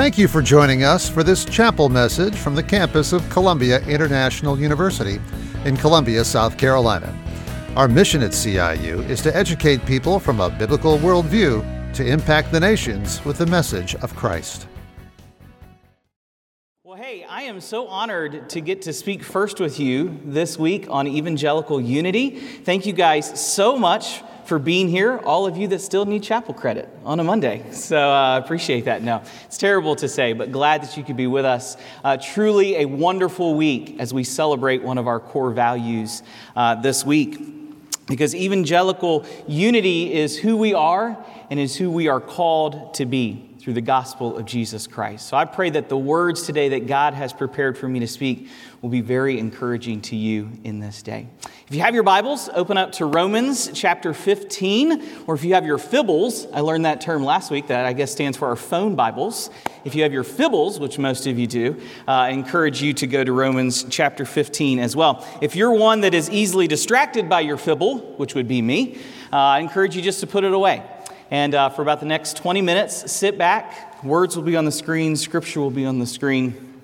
Thank you for joining us for this chapel message from the campus of Columbia International University in Columbia, South Carolina. Our mission at CIU is to educate people from a biblical worldview to impact the nations with the message of Christ. Well, hey, I am so honored to get to speak first with you this week on evangelical unity. Thank you guys so much for being here, all of you that still need chapel credit on a Monday. So I uh, appreciate that. No, it's terrible to say, but glad that you could be with us. Uh, truly a wonderful week as we celebrate one of our core values uh, this week. Because evangelical unity is who we are and is who we are called to be through the gospel of Jesus Christ. So I pray that the words today that God has prepared for me to speak will be very encouraging to you in this day. If you have your Bibles, open up to Romans chapter 15, or if you have your Fibbles, I learned that term last week that I guess stands for our phone Bibles. If you have your Fibbles, which most of you do, uh, I encourage you to go to Romans chapter 15 as well. If you're one that is easily distracted by your Fibble, which would be me, uh, I encourage you just to put it away. And uh, for about the next 20 minutes, sit back. Words will be on the screen, scripture will be on the screen,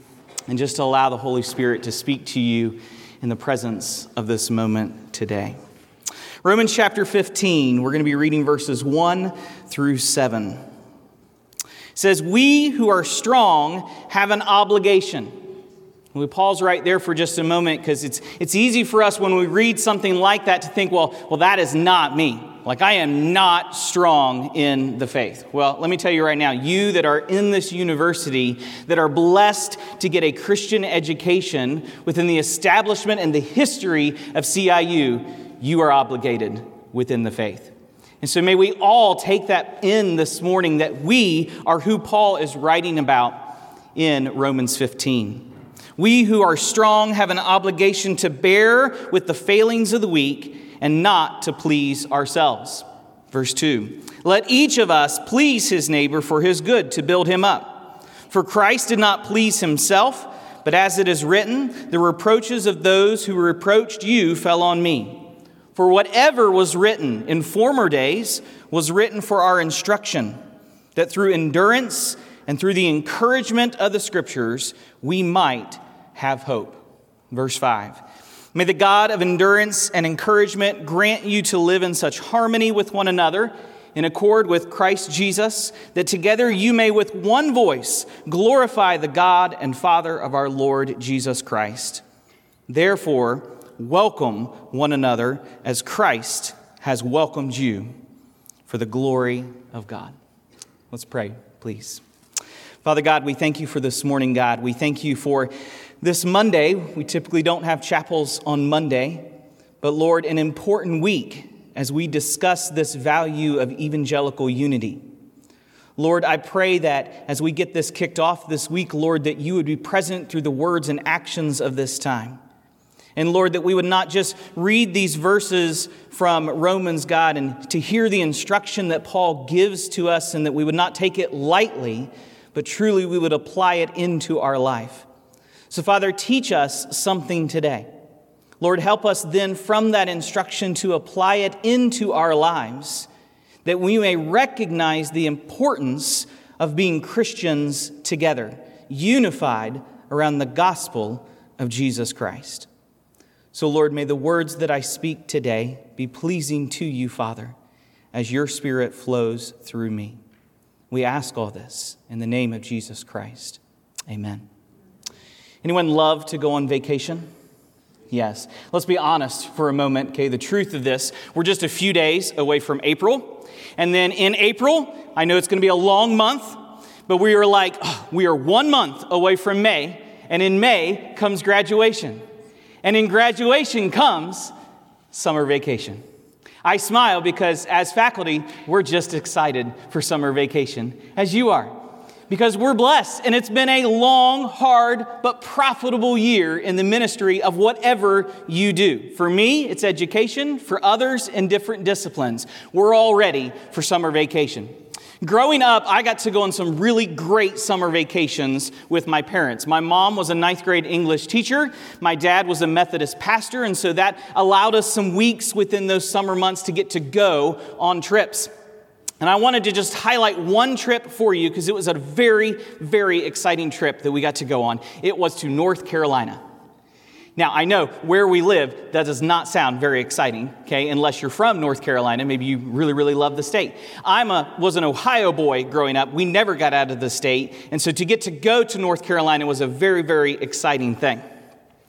and just allow the Holy Spirit to speak to you in the presence of this moment today. Romans chapter 15, we're going to be reading verses 1 through 7. It says, We who are strong have an obligation. We pause right there for just a moment because it's, it's easy for us when we read something like that to think, well, well, that is not me. Like, I am not strong in the faith. Well, let me tell you right now, you that are in this university, that are blessed to get a Christian education within the establishment and the history of CIU, you are obligated within the faith. And so may we all take that in this morning that we are who Paul is writing about in Romans 15. We who are strong have an obligation to bear with the failings of the weak and not to please ourselves. Verse 2 Let each of us please his neighbor for his good, to build him up. For Christ did not please himself, but as it is written, the reproaches of those who reproached you fell on me. For whatever was written in former days was written for our instruction, that through endurance and through the encouragement of the scriptures we might have hope. Verse 5 May the God of endurance and encouragement grant you to live in such harmony with one another, in accord with Christ Jesus, that together you may with one voice glorify the God and Father of our Lord Jesus Christ. Therefore, welcome one another as Christ has welcomed you for the glory of God. Let's pray, please. Father God, we thank you for this morning, God. We thank you for this Monday, we typically don't have chapels on Monday, but Lord, an important week as we discuss this value of evangelical unity. Lord, I pray that as we get this kicked off this week, Lord, that you would be present through the words and actions of this time. And Lord, that we would not just read these verses from Romans, God, and to hear the instruction that Paul gives to us, and that we would not take it lightly, but truly we would apply it into our life. So, Father, teach us something today. Lord, help us then from that instruction to apply it into our lives, that we may recognize the importance of being Christians together, unified around the gospel of Jesus Christ. So, Lord, may the words that I speak today be pleasing to you, Father, as your Spirit flows through me. We ask all this in the name of Jesus Christ. Amen. Anyone love to go on vacation? Yes. Let's be honest for a moment, okay? The truth of this, we're just a few days away from April. And then in April, I know it's going to be a long month, but we are like, oh, we are one month away from May. And in May comes graduation. And in graduation comes summer vacation. I smile because as faculty, we're just excited for summer vacation, as you are because we're blessed and it's been a long, hard, but profitable year in the ministry of whatever you do. For me, it's education. For others, in different disciplines. We're all ready for summer vacation. Growing up, I got to go on some really great summer vacations with my parents. My mom was a ninth grade English teacher. My dad was a Methodist pastor, and so that allowed us some weeks within those summer months to get to go on trips. And I wanted to just highlight one trip for you because it was a very, very exciting trip that we got to go on. It was to North Carolina. Now, I know where we live, that does not sound very exciting, okay, unless you're from North Carolina. Maybe you really, really love the state. I was an Ohio boy growing up. We never got out of the state. And so to get to go to North Carolina was a very, very exciting thing.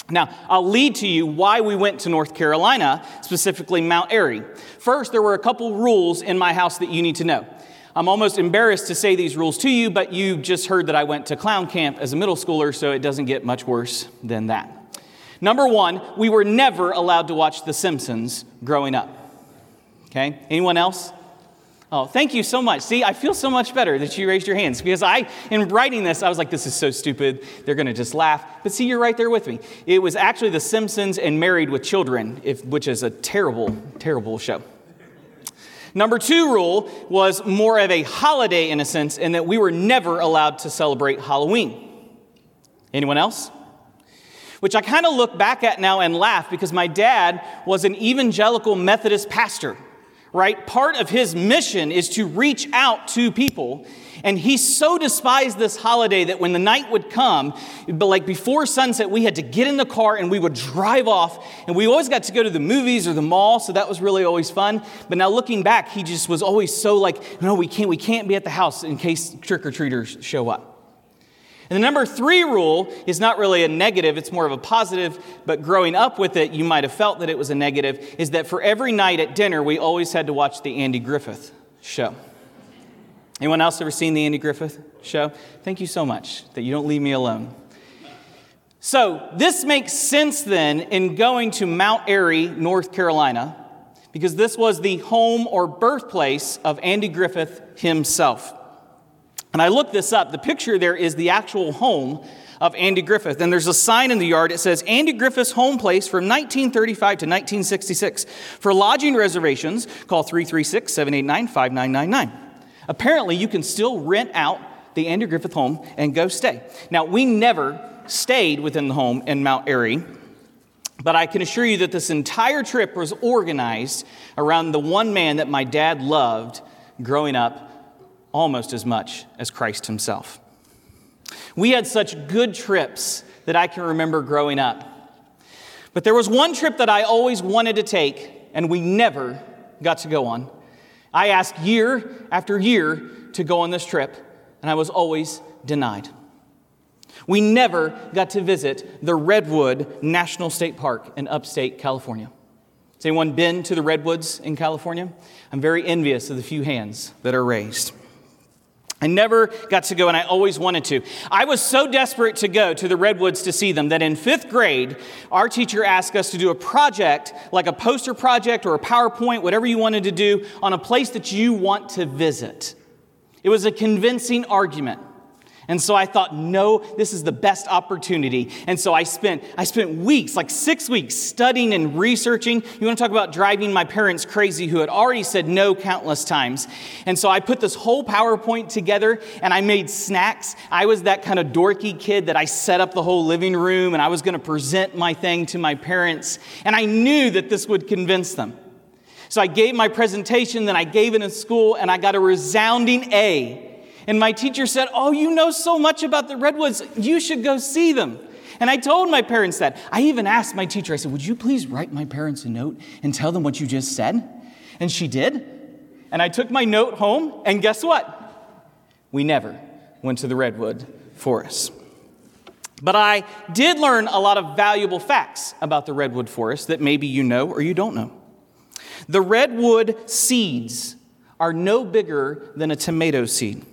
Now, I'll lead to you why we went to North Carolina, specifically Mount Airy. First, there were a couple rules in my house that you need to know. I'm almost embarrassed to say these rules to you, but you just heard that I went to clown camp as a middle schooler, so it doesn't get much worse than that. Number one, we were never allowed to watch The Simpsons growing up. Okay? Anyone else? Oh, thank you so much. See, I feel so much better that you raised your hands because I, in writing this, I was like, this is so stupid. They're going to just laugh. But see, you're right there with me. It was actually The Simpsons and Married with Children, if, which is a terrible, terrible show. Number two rule was more of a holiday in a sense, in that we were never allowed to celebrate Halloween. Anyone else? which I kind of look back at now and laugh because my dad was an evangelical Methodist pastor, right? Part of his mission is to reach out to people. And he so despised this holiday that when the night would come, but like before sunset, we had to get in the car and we would drive off. And we always got to go to the movies or the mall, so that was really always fun. But now looking back, he just was always so like, no, we can't, we can't be at the house in case trick or treaters show up. And the number three rule is not really a negative, it's more of a positive, but growing up with it, you might have felt that it was a negative, is that for every night at dinner, we always had to watch the Andy Griffith show. Anyone else ever seen the Andy Griffith show? Thank you so much that you don't leave me alone. So, this makes sense then in going to Mount Airy, North Carolina, because this was the home or birthplace of Andy Griffith himself. And I looked this up. The picture there is the actual home of Andy Griffith. And there's a sign in the yard. It says Andy Griffith's home place from 1935 to 1966. For lodging reservations, call 336 789 5999. Apparently, you can still rent out the Andy Griffith home and go stay. Now, we never stayed within the home in Mount Airy, but I can assure you that this entire trip was organized around the one man that my dad loved growing up almost as much as Christ himself. We had such good trips that I can remember growing up. But there was one trip that I always wanted to take, and we never got to go on. I asked year after year to go on this trip, and I was always denied. We never got to visit the Redwood National State Park in upstate California. Has anyone been to the Redwoods in California? I'm very envious of the few hands that are raised. I never got to go, and I always wanted to. I was so desperate to go to the Redwoods to see them that in fifth grade, our teacher asked us to do a project, like a poster project or a PowerPoint, whatever you wanted to do, on a place that you want to visit. It was a convincing argument. And so I thought, no, this is the best opportunity. And so I spent, I spent weeks, like six weeks, studying and researching. You want to talk about driving my parents crazy, who had already said no countless times. And so I put this whole PowerPoint together and I made snacks. I was that kind of dorky kid that I set up the whole living room and I was going to present my thing to my parents. And I knew that this would convince them. So I gave my presentation, then I gave it in school, and I got a resounding A and my teacher said, Oh, you know so much about the redwoods, you should go see them. And I told my parents that. I even asked my teacher, I said, Would you please write my parents a note and tell them what you just said? And she did. And I took my note home, and guess what? We never went to the redwood forest. But I did learn a lot of valuable facts about the redwood forest that maybe you know or you don't know. The redwood seeds are no bigger than a tomato seed.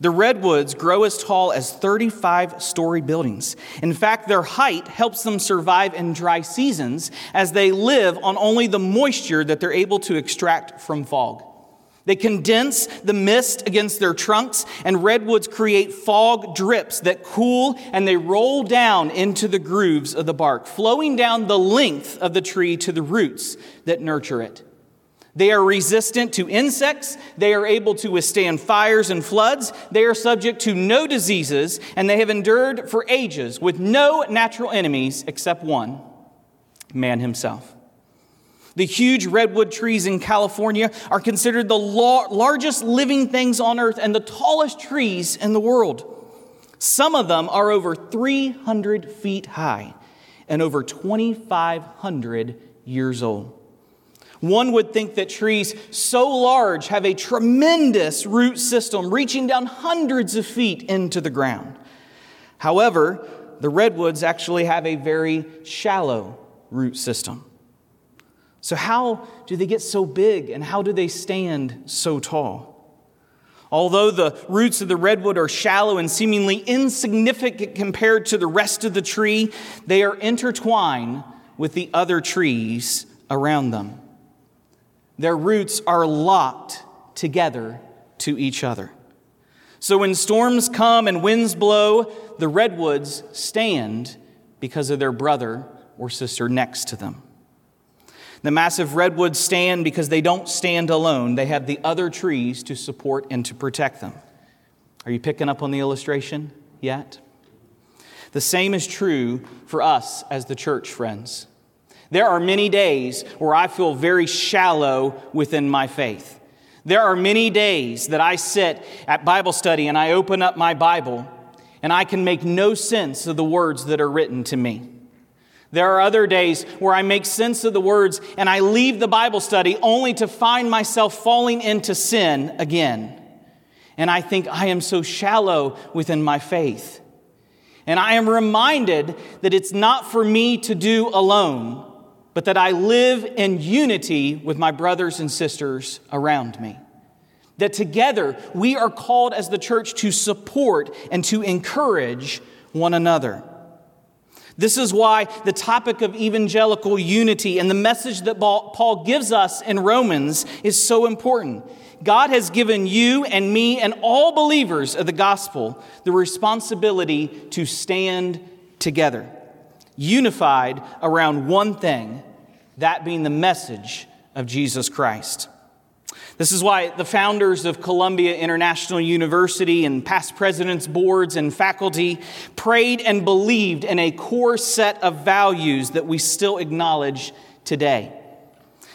The redwoods grow as tall as 35 story buildings. In fact, their height helps them survive in dry seasons as they live on only the moisture that they're able to extract from fog. They condense the mist against their trunks, and redwoods create fog drips that cool and they roll down into the grooves of the bark, flowing down the length of the tree to the roots that nurture it. They are resistant to insects. They are able to withstand fires and floods. They are subject to no diseases, and they have endured for ages with no natural enemies except one man himself. The huge redwood trees in California are considered the largest living things on earth and the tallest trees in the world. Some of them are over 300 feet high and over 2,500 years old. One would think that trees so large have a tremendous root system reaching down hundreds of feet into the ground. However, the redwoods actually have a very shallow root system. So, how do they get so big and how do they stand so tall? Although the roots of the redwood are shallow and seemingly insignificant compared to the rest of the tree, they are intertwined with the other trees around them. Their roots are locked together to each other. So when storms come and winds blow, the redwoods stand because of their brother or sister next to them. The massive redwoods stand because they don't stand alone. They have the other trees to support and to protect them. Are you picking up on the illustration yet? The same is true for us as the church, friends. There are many days where I feel very shallow within my faith. There are many days that I sit at Bible study and I open up my Bible and I can make no sense of the words that are written to me. There are other days where I make sense of the words and I leave the Bible study only to find myself falling into sin again. And I think I am so shallow within my faith. And I am reminded that it's not for me to do alone, but that I live in unity with my brothers and sisters around me. That together we are called as the church to support and to encourage one another. This is why the topic of evangelical unity and the message that Paul gives us in Romans is so important. God has given you and me and all believers of the gospel the responsibility to stand together, unified around one thing, that being the message of Jesus Christ. This is why the founders of Columbia International University and past presidents, boards, and faculty prayed and believed in a core set of values that we still acknowledge today.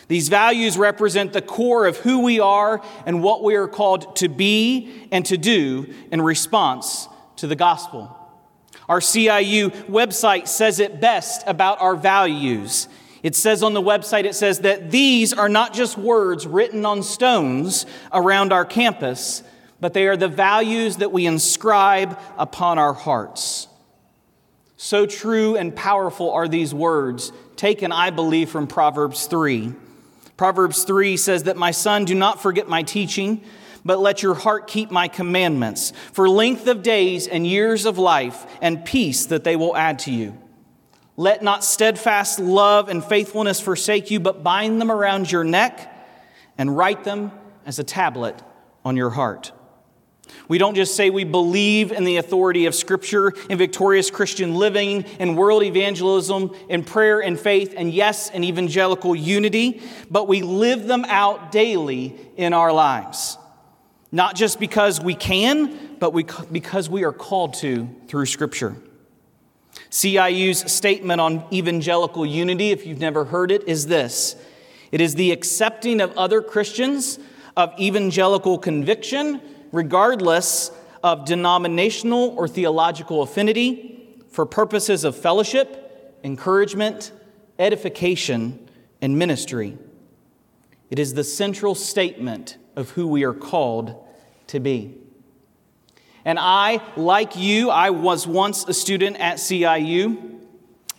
These values represent the core of who we are and what we are called to be and to do in response to the gospel. Our CIU website says it best about our values. It says on the website, it says that these are not just words written on stones around our campus, but they are the values that we inscribe upon our hearts. So true and powerful are these words, taken, I believe, from Proverbs 3. Proverbs 3 says that, My son, do not forget my teaching, but let your heart keep my commandments, for length of days and years of life and peace that they will add to you. Let not steadfast love and faithfulness forsake you, but bind them around your neck and write them as a tablet on your heart. We don't just say we believe in the authority of Scripture, in victorious Christian living, in world evangelism, in prayer and faith, and yes, in evangelical unity, but we live them out daily in our lives. Not just because we can, but we, because we are called to through Scripture. CIU's statement on evangelical unity, if you've never heard it, is this it is the accepting of other Christians of evangelical conviction, regardless of denominational or theological affinity, for purposes of fellowship, encouragement, edification, and ministry. It is the central statement of who we are called to be. And I, like you, I was once a student at CIU.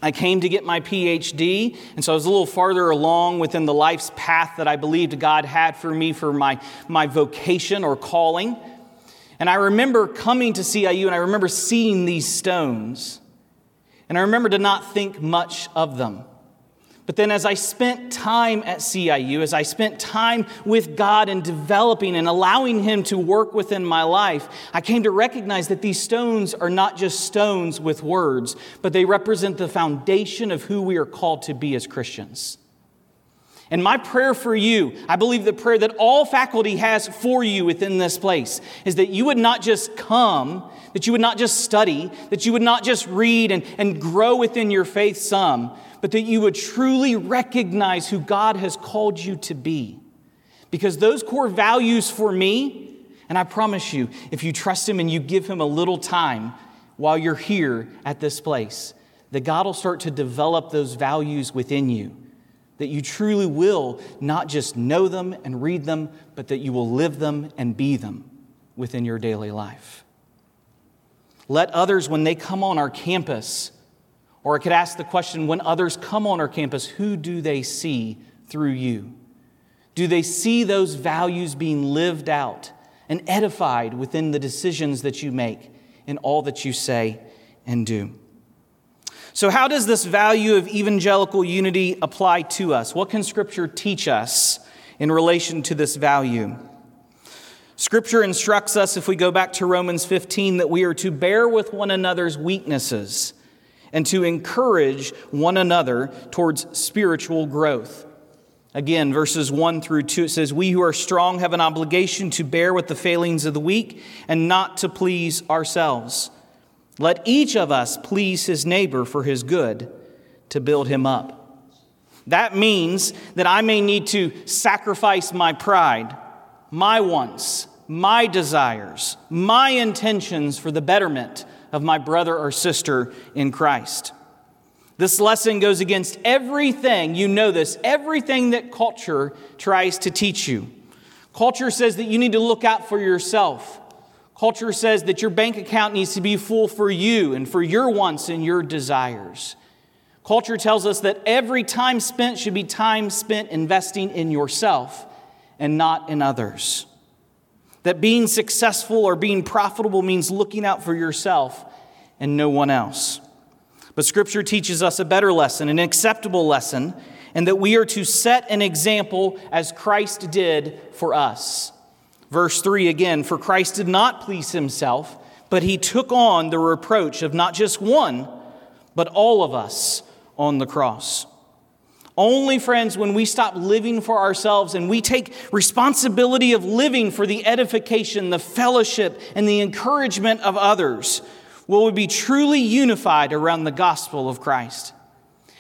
I came to get my PhD, and so I was a little farther along within the life's path that I believed God had for me for my, my vocation or calling. And I remember coming to CIU and I remember seeing these stones. And I remember to not think much of them. But then, as I spent time at CIU, as I spent time with God and developing and allowing Him to work within my life, I came to recognize that these stones are not just stones with words, but they represent the foundation of who we are called to be as Christians. And my prayer for you, I believe the prayer that all faculty has for you within this place, is that you would not just come, that you would not just study, that you would not just read and, and grow within your faith some, but that you would truly recognize who God has called you to be. Because those core values for me, and I promise you, if you trust Him and you give Him a little time while you're here at this place, that God will start to develop those values within you that you truly will not just know them and read them, but that you will live them and be them within your daily life. Let others, when they come on our campus, or it could ask the question when others come on our campus, who do they see through you? Do they see those values being lived out and edified within the decisions that you make in all that you say and do? So, how does this value of evangelical unity apply to us? What can Scripture teach us in relation to this value? Scripture instructs us, if we go back to Romans 15, that we are to bear with one another's weaknesses and to encourage one another towards spiritual growth. Again, verses 1 through 2, it says, We who are strong have an obligation to bear with the failings of the weak and not to please ourselves. Let each of us please his neighbor for his good to build him up. That means that I may need to sacrifice my pride, my wants, my desires, my intentions for the betterment of my brother or sister in Christ. This lesson goes against everything, you know this, everything that culture tries to teach you. Culture says that you need to look out for yourself. Culture says that your bank account needs to be full for you and for your wants and your desires. Culture tells us that every time spent should be time spent investing in yourself and not in others. That being successful or being profitable means looking out for yourself and no one else. But Scripture teaches us a better lesson, an acceptable lesson, and that we are to set an example as Christ did for us. Verse 3 again For Christ did not please himself, but he took on the reproach of not just one, but all of us on the cross. Only, friends, when we stop living for ourselves and we take responsibility of living for the edification, the fellowship, and the encouragement of others, will we be truly unified around the gospel of Christ.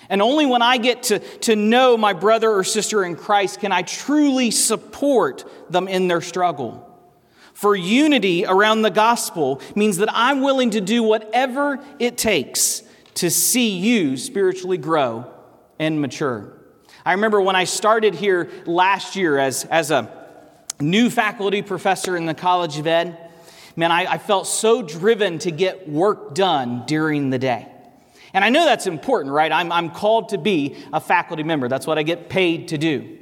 And only when I get to, to know my brother or sister in Christ can I truly support them in their struggle. For unity around the gospel means that I'm willing to do whatever it takes to see you spiritually grow and mature. I remember when I started here last year as, as a new faculty professor in the College of Ed, man, I, I felt so driven to get work done during the day. And I know that's important, right? I'm, I'm called to be a faculty member, that's what I get paid to do.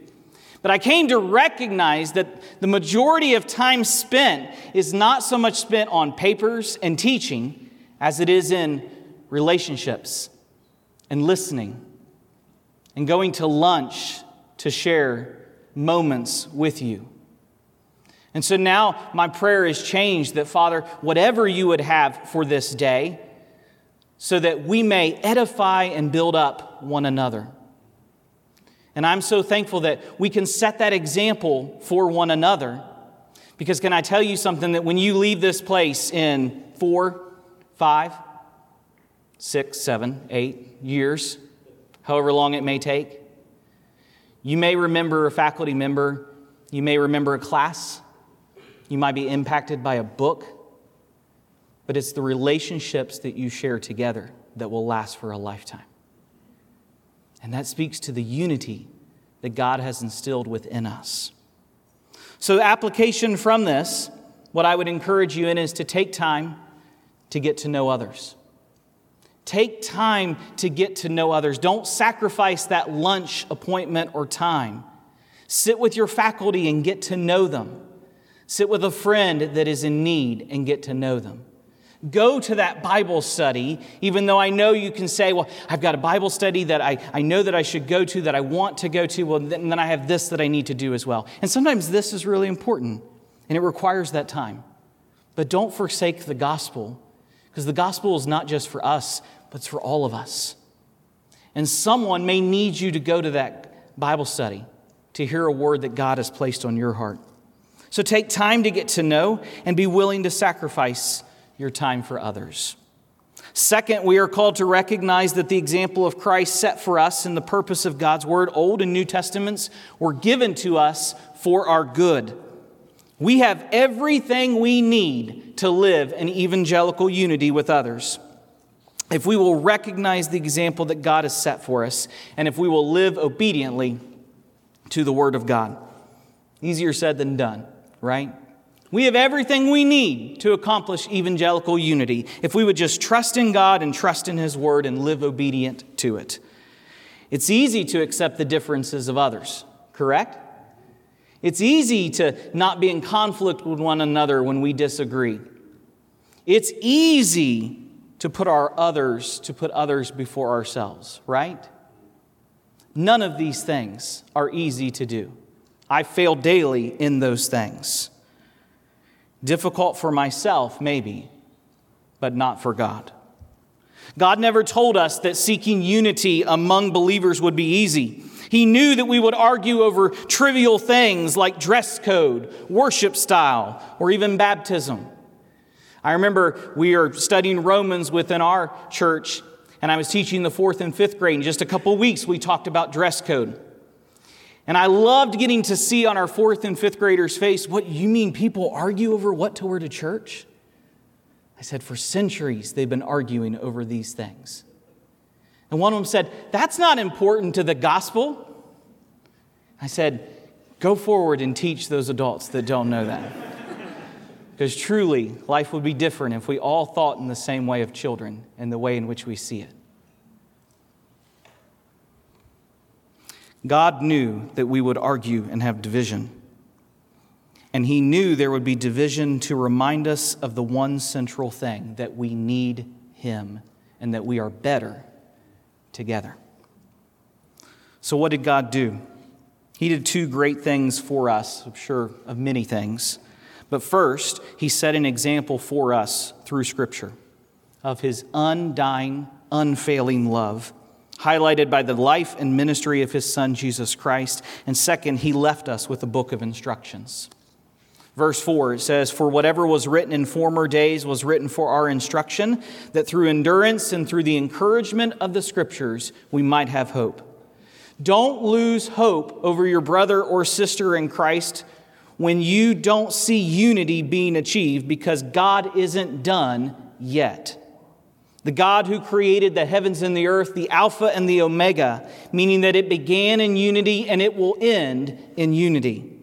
But I came to recognize that the majority of time spent is not so much spent on papers and teaching as it is in relationships and listening and going to lunch to share moments with you. And so now my prayer is changed that, Father, whatever you would have for this day, so that we may edify and build up one another. And I'm so thankful that we can set that example for one another. Because, can I tell you something that when you leave this place in four, five, six, seven, eight years, however long it may take, you may remember a faculty member, you may remember a class, you might be impacted by a book, but it's the relationships that you share together that will last for a lifetime. And that speaks to the unity that God has instilled within us. So, application from this, what I would encourage you in is to take time to get to know others. Take time to get to know others. Don't sacrifice that lunch appointment or time. Sit with your faculty and get to know them. Sit with a friend that is in need and get to know them go to that Bible study, even though I know you can say, Well, I've got a Bible study that I, I know that I should go to, that I want to go to, well, then, then I have this that I need to do as well. And sometimes this is really important, and it requires that time. But don't forsake the gospel, because the gospel is not just for us, but it's for all of us. And someone may need you to go to that Bible study. to hear a word that God has placed on your heart. So take time to get to know and be willing to sacrifice your time for others. Second, we are called to recognize that the example of Christ set for us in the purpose of God's Word, Old and New Testaments, were given to us for our good. We have everything we need to live in evangelical unity with others. If we will recognize the example that God has set for us, and if we will live obediently to the Word of God. Easier said than done, right? We have everything we need to accomplish evangelical unity if we would just trust in God and trust in His Word and live obedient to it. It's easy to accept the differences of others, correct? It's easy to not be in conflict with one another when we disagree. It's easy to put our others, to put others before ourselves, right? None of these things are easy to do. I fail daily in those things. Difficult for myself, maybe, but not for God. God never told us that seeking unity among believers would be easy. He knew that we would argue over trivial things like dress code, worship style, or even baptism. I remember we are studying Romans within our church, and I was teaching the fourth and fifth grade. In just a couple weeks, we talked about dress code. And I loved getting to see on our fourth and fifth graders' face, what you mean people argue over what to wear to church? I said, for centuries they've been arguing over these things. And one of them said, That's not important to the gospel. I said, Go forward and teach those adults that don't know that. because truly, life would be different if we all thought in the same way of children and the way in which we see it. God knew that we would argue and have division. And He knew there would be division to remind us of the one central thing that we need Him and that we are better together. So, what did God do? He did two great things for us, I'm sure of many things. But first, He set an example for us through Scripture of His undying, unfailing love highlighted by the life and ministry of his son, Jesus Christ. And second, he left us with a book of instructions. Verse 4, it says, For whatever was written in former days was written for our instruction, that through endurance and through the encouragement of the scriptures we might have hope. Don't lose hope over your brother or sister in Christ when you don't see unity being achieved because God isn't done yet the God who created the heavens and the earth, the Alpha and the Omega, meaning that it began in unity and it will end in unity.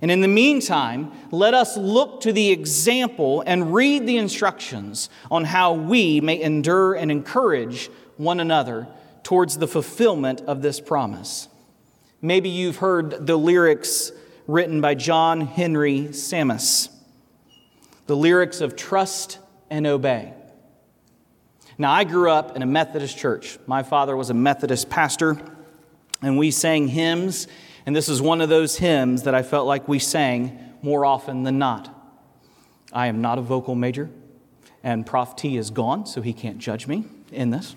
And in the meantime, let us look to the example and read the instructions on how we may endure and encourage one another towards the fulfillment of this promise. Maybe you've heard the lyrics written by John Henry Sammis the lyrics of trust and obey. Now, I grew up in a Methodist church. My father was a Methodist pastor, and we sang hymns, and this is one of those hymns that I felt like we sang more often than not. I am not a vocal major, and Prof T is gone, so he can't judge me in this.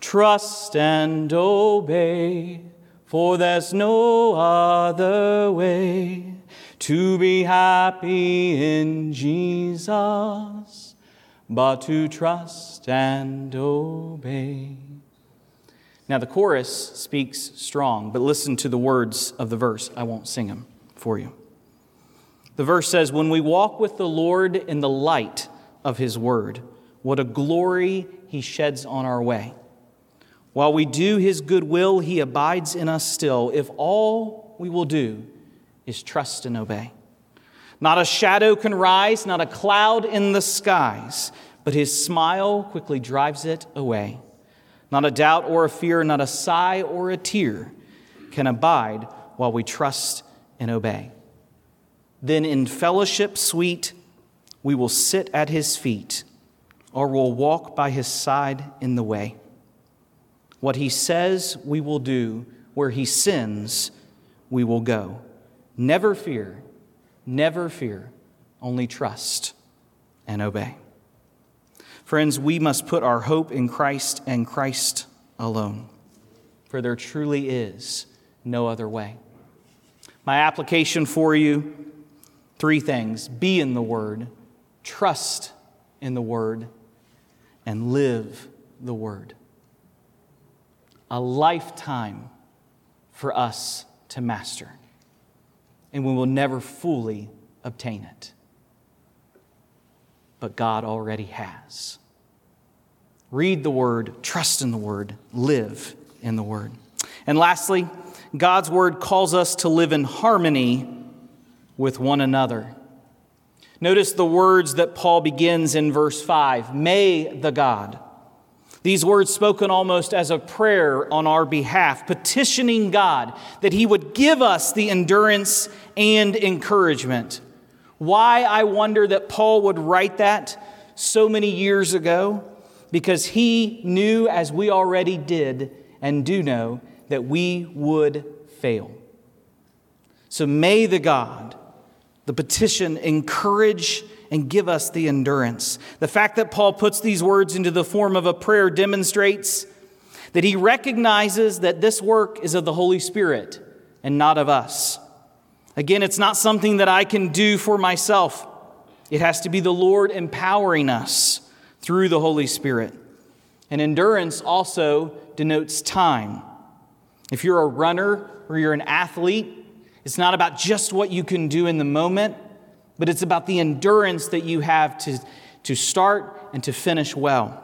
Trust and obey, for there's no other way to be happy in Jesus but to trust and obey. Now, the chorus speaks strong, but listen to the words of the verse. I won't sing them for you. The verse says, When we walk with the Lord in the light of his word, what a glory he sheds on our way. While we do his good will, he abides in us still, if all we will do is trust and obey. Not a shadow can rise, not a cloud in the skies, but his smile quickly drives it away. Not a doubt or a fear, not a sigh or a tear can abide while we trust and obey. Then in fellowship sweet, we will sit at his feet or will walk by his side in the way. What he says, we will do. Where he sins, we will go. Never fear Never fear, only trust and obey. Friends, we must put our hope in Christ and Christ alone, for there truly is no other way. My application for you three things be in the Word, trust in the Word, and live the Word. A lifetime for us to master, and we will never fully obtain it. But God already has. Read the Word, trust in the Word, live in the Word. And lastly, God's Word calls us to live in harmony with one another. Notice the words that Paul begins in verse 5 May the God. These words spoken almost as a prayer on our behalf, petitioning God that He would give us the endurance and encouragement. Why I wonder that Paul would write that so many years ago? Because he knew, as we already did and do know, that we would fail. So may the God the petition encourage and give us the endurance. The fact that Paul puts these words into the form of a prayer demonstrates that he recognizes that this work is of the Holy Spirit and not of us. Again, it's not something that I can do for myself. It has to be the Lord empowering us through the Holy Spirit. And endurance also denotes time. If you're a runner or you're an athlete, it's not about just what you can do in the moment, but it's about the endurance that you have to, to start and to finish well.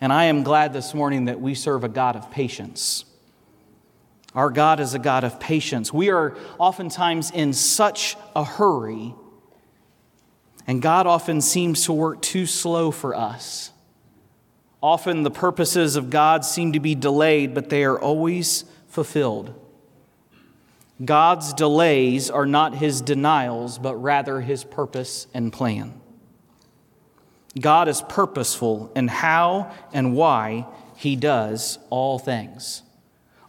And I am glad this morning that we serve a God of patience. Our God is a God of patience. We are oftentimes in such a hurry, and God often seems to work too slow for us. Often the purposes of God seem to be delayed, but they are always fulfilled. God's delays are not his denials, but rather his purpose and plan. God is purposeful in how and why he does all things.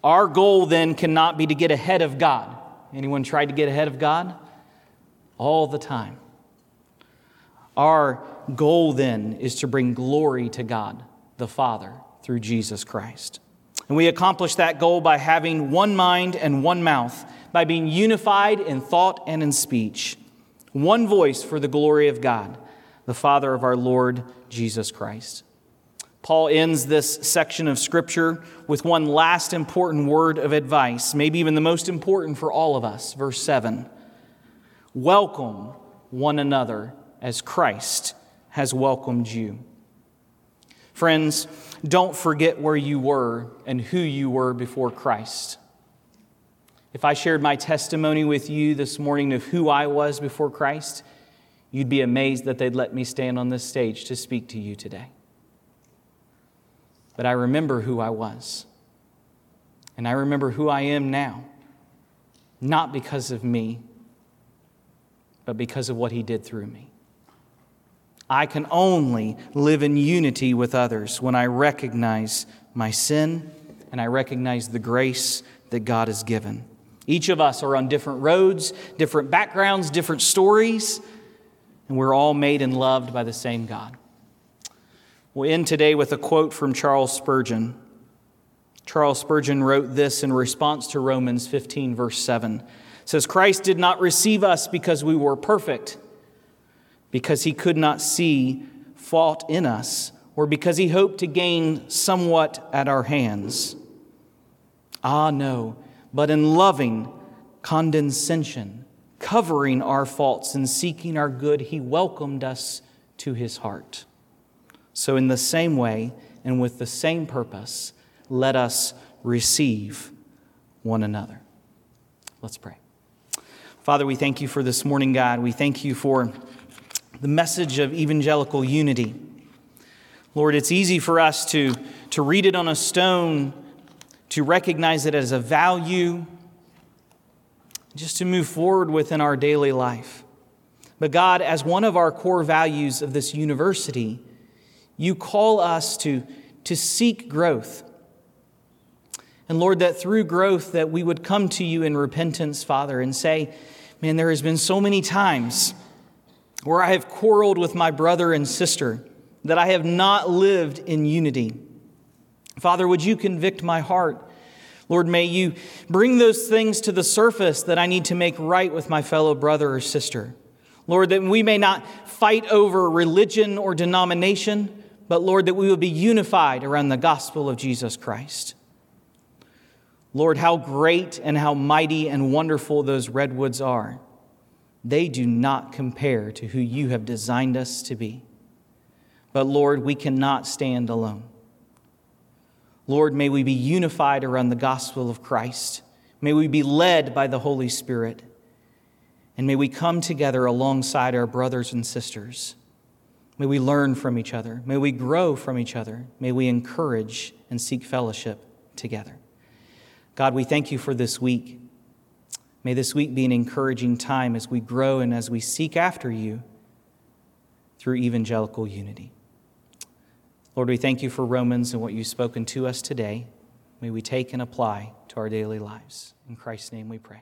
Our goal then cannot be to get ahead of God. Anyone tried to get ahead of God? All the time. Our goal then is to bring glory to God, the Father, through Jesus Christ. And we accomplish that goal by having one mind and one mouth, by being unified in thought and in speech, one voice for the glory of God, the Father of our Lord Jesus Christ. Paul ends this section of Scripture with one last important word of advice, maybe even the most important for all of us. Verse 7 Welcome one another as Christ has welcomed you. Friends, don't forget where you were and who you were before Christ. If I shared my testimony with you this morning of who I was before Christ, you'd be amazed that they'd let me stand on this stage to speak to you today. But I remember who I was. And I remember who I am now, not because of me, but because of what He did through me. I can only live in unity with others when I recognize my sin and I recognize the grace that God has given. Each of us are on different roads, different backgrounds, different stories, and we're all made and loved by the same God. We'll end today with a quote from Charles Spurgeon. Charles Spurgeon wrote this in response to Romans 15, verse 7. It says, Christ did not receive us because we were perfect because he could not see fault in us or because he hoped to gain somewhat at our hands. Ah, no, but in loving condescension, covering our faults and seeking our good, he welcomed us to his heart. So, in the same way and with the same purpose, let us receive one another. Let's pray. Father, we thank you for this morning, God. We thank you for the message of evangelical unity. Lord, it's easy for us to, to read it on a stone, to recognize it as a value, just to move forward within our daily life. But God, as one of our core values of this university, you call us to, to seek growth. And Lord, that through growth that we would come to you in repentance, Father, and say, man, there has been so many times where I have quarreled with my brother and sister, that I have not lived in unity. Father, would you convict my heart? Lord, may you bring those things to the surface that I need to make right with my fellow brother or sister. Lord, that we may not fight over religion or denomination, but Lord, that we will be unified around the gospel of Jesus Christ. Lord, how great and how mighty and wonderful those redwoods are. They do not compare to who you have designed us to be. But Lord, we cannot stand alone. Lord, may we be unified around the gospel of Christ. May we be led by the Holy Spirit. And may we come together alongside our brothers and sisters. May we learn from each other. May we grow from each other. May we encourage and seek fellowship together. God, we thank you for this week. May this week be an encouraging time as we grow and as we seek after you through evangelical unity. Lord, we thank you for Romans and what you've spoken to us today. May we take and apply to our daily lives. In Christ's name we pray.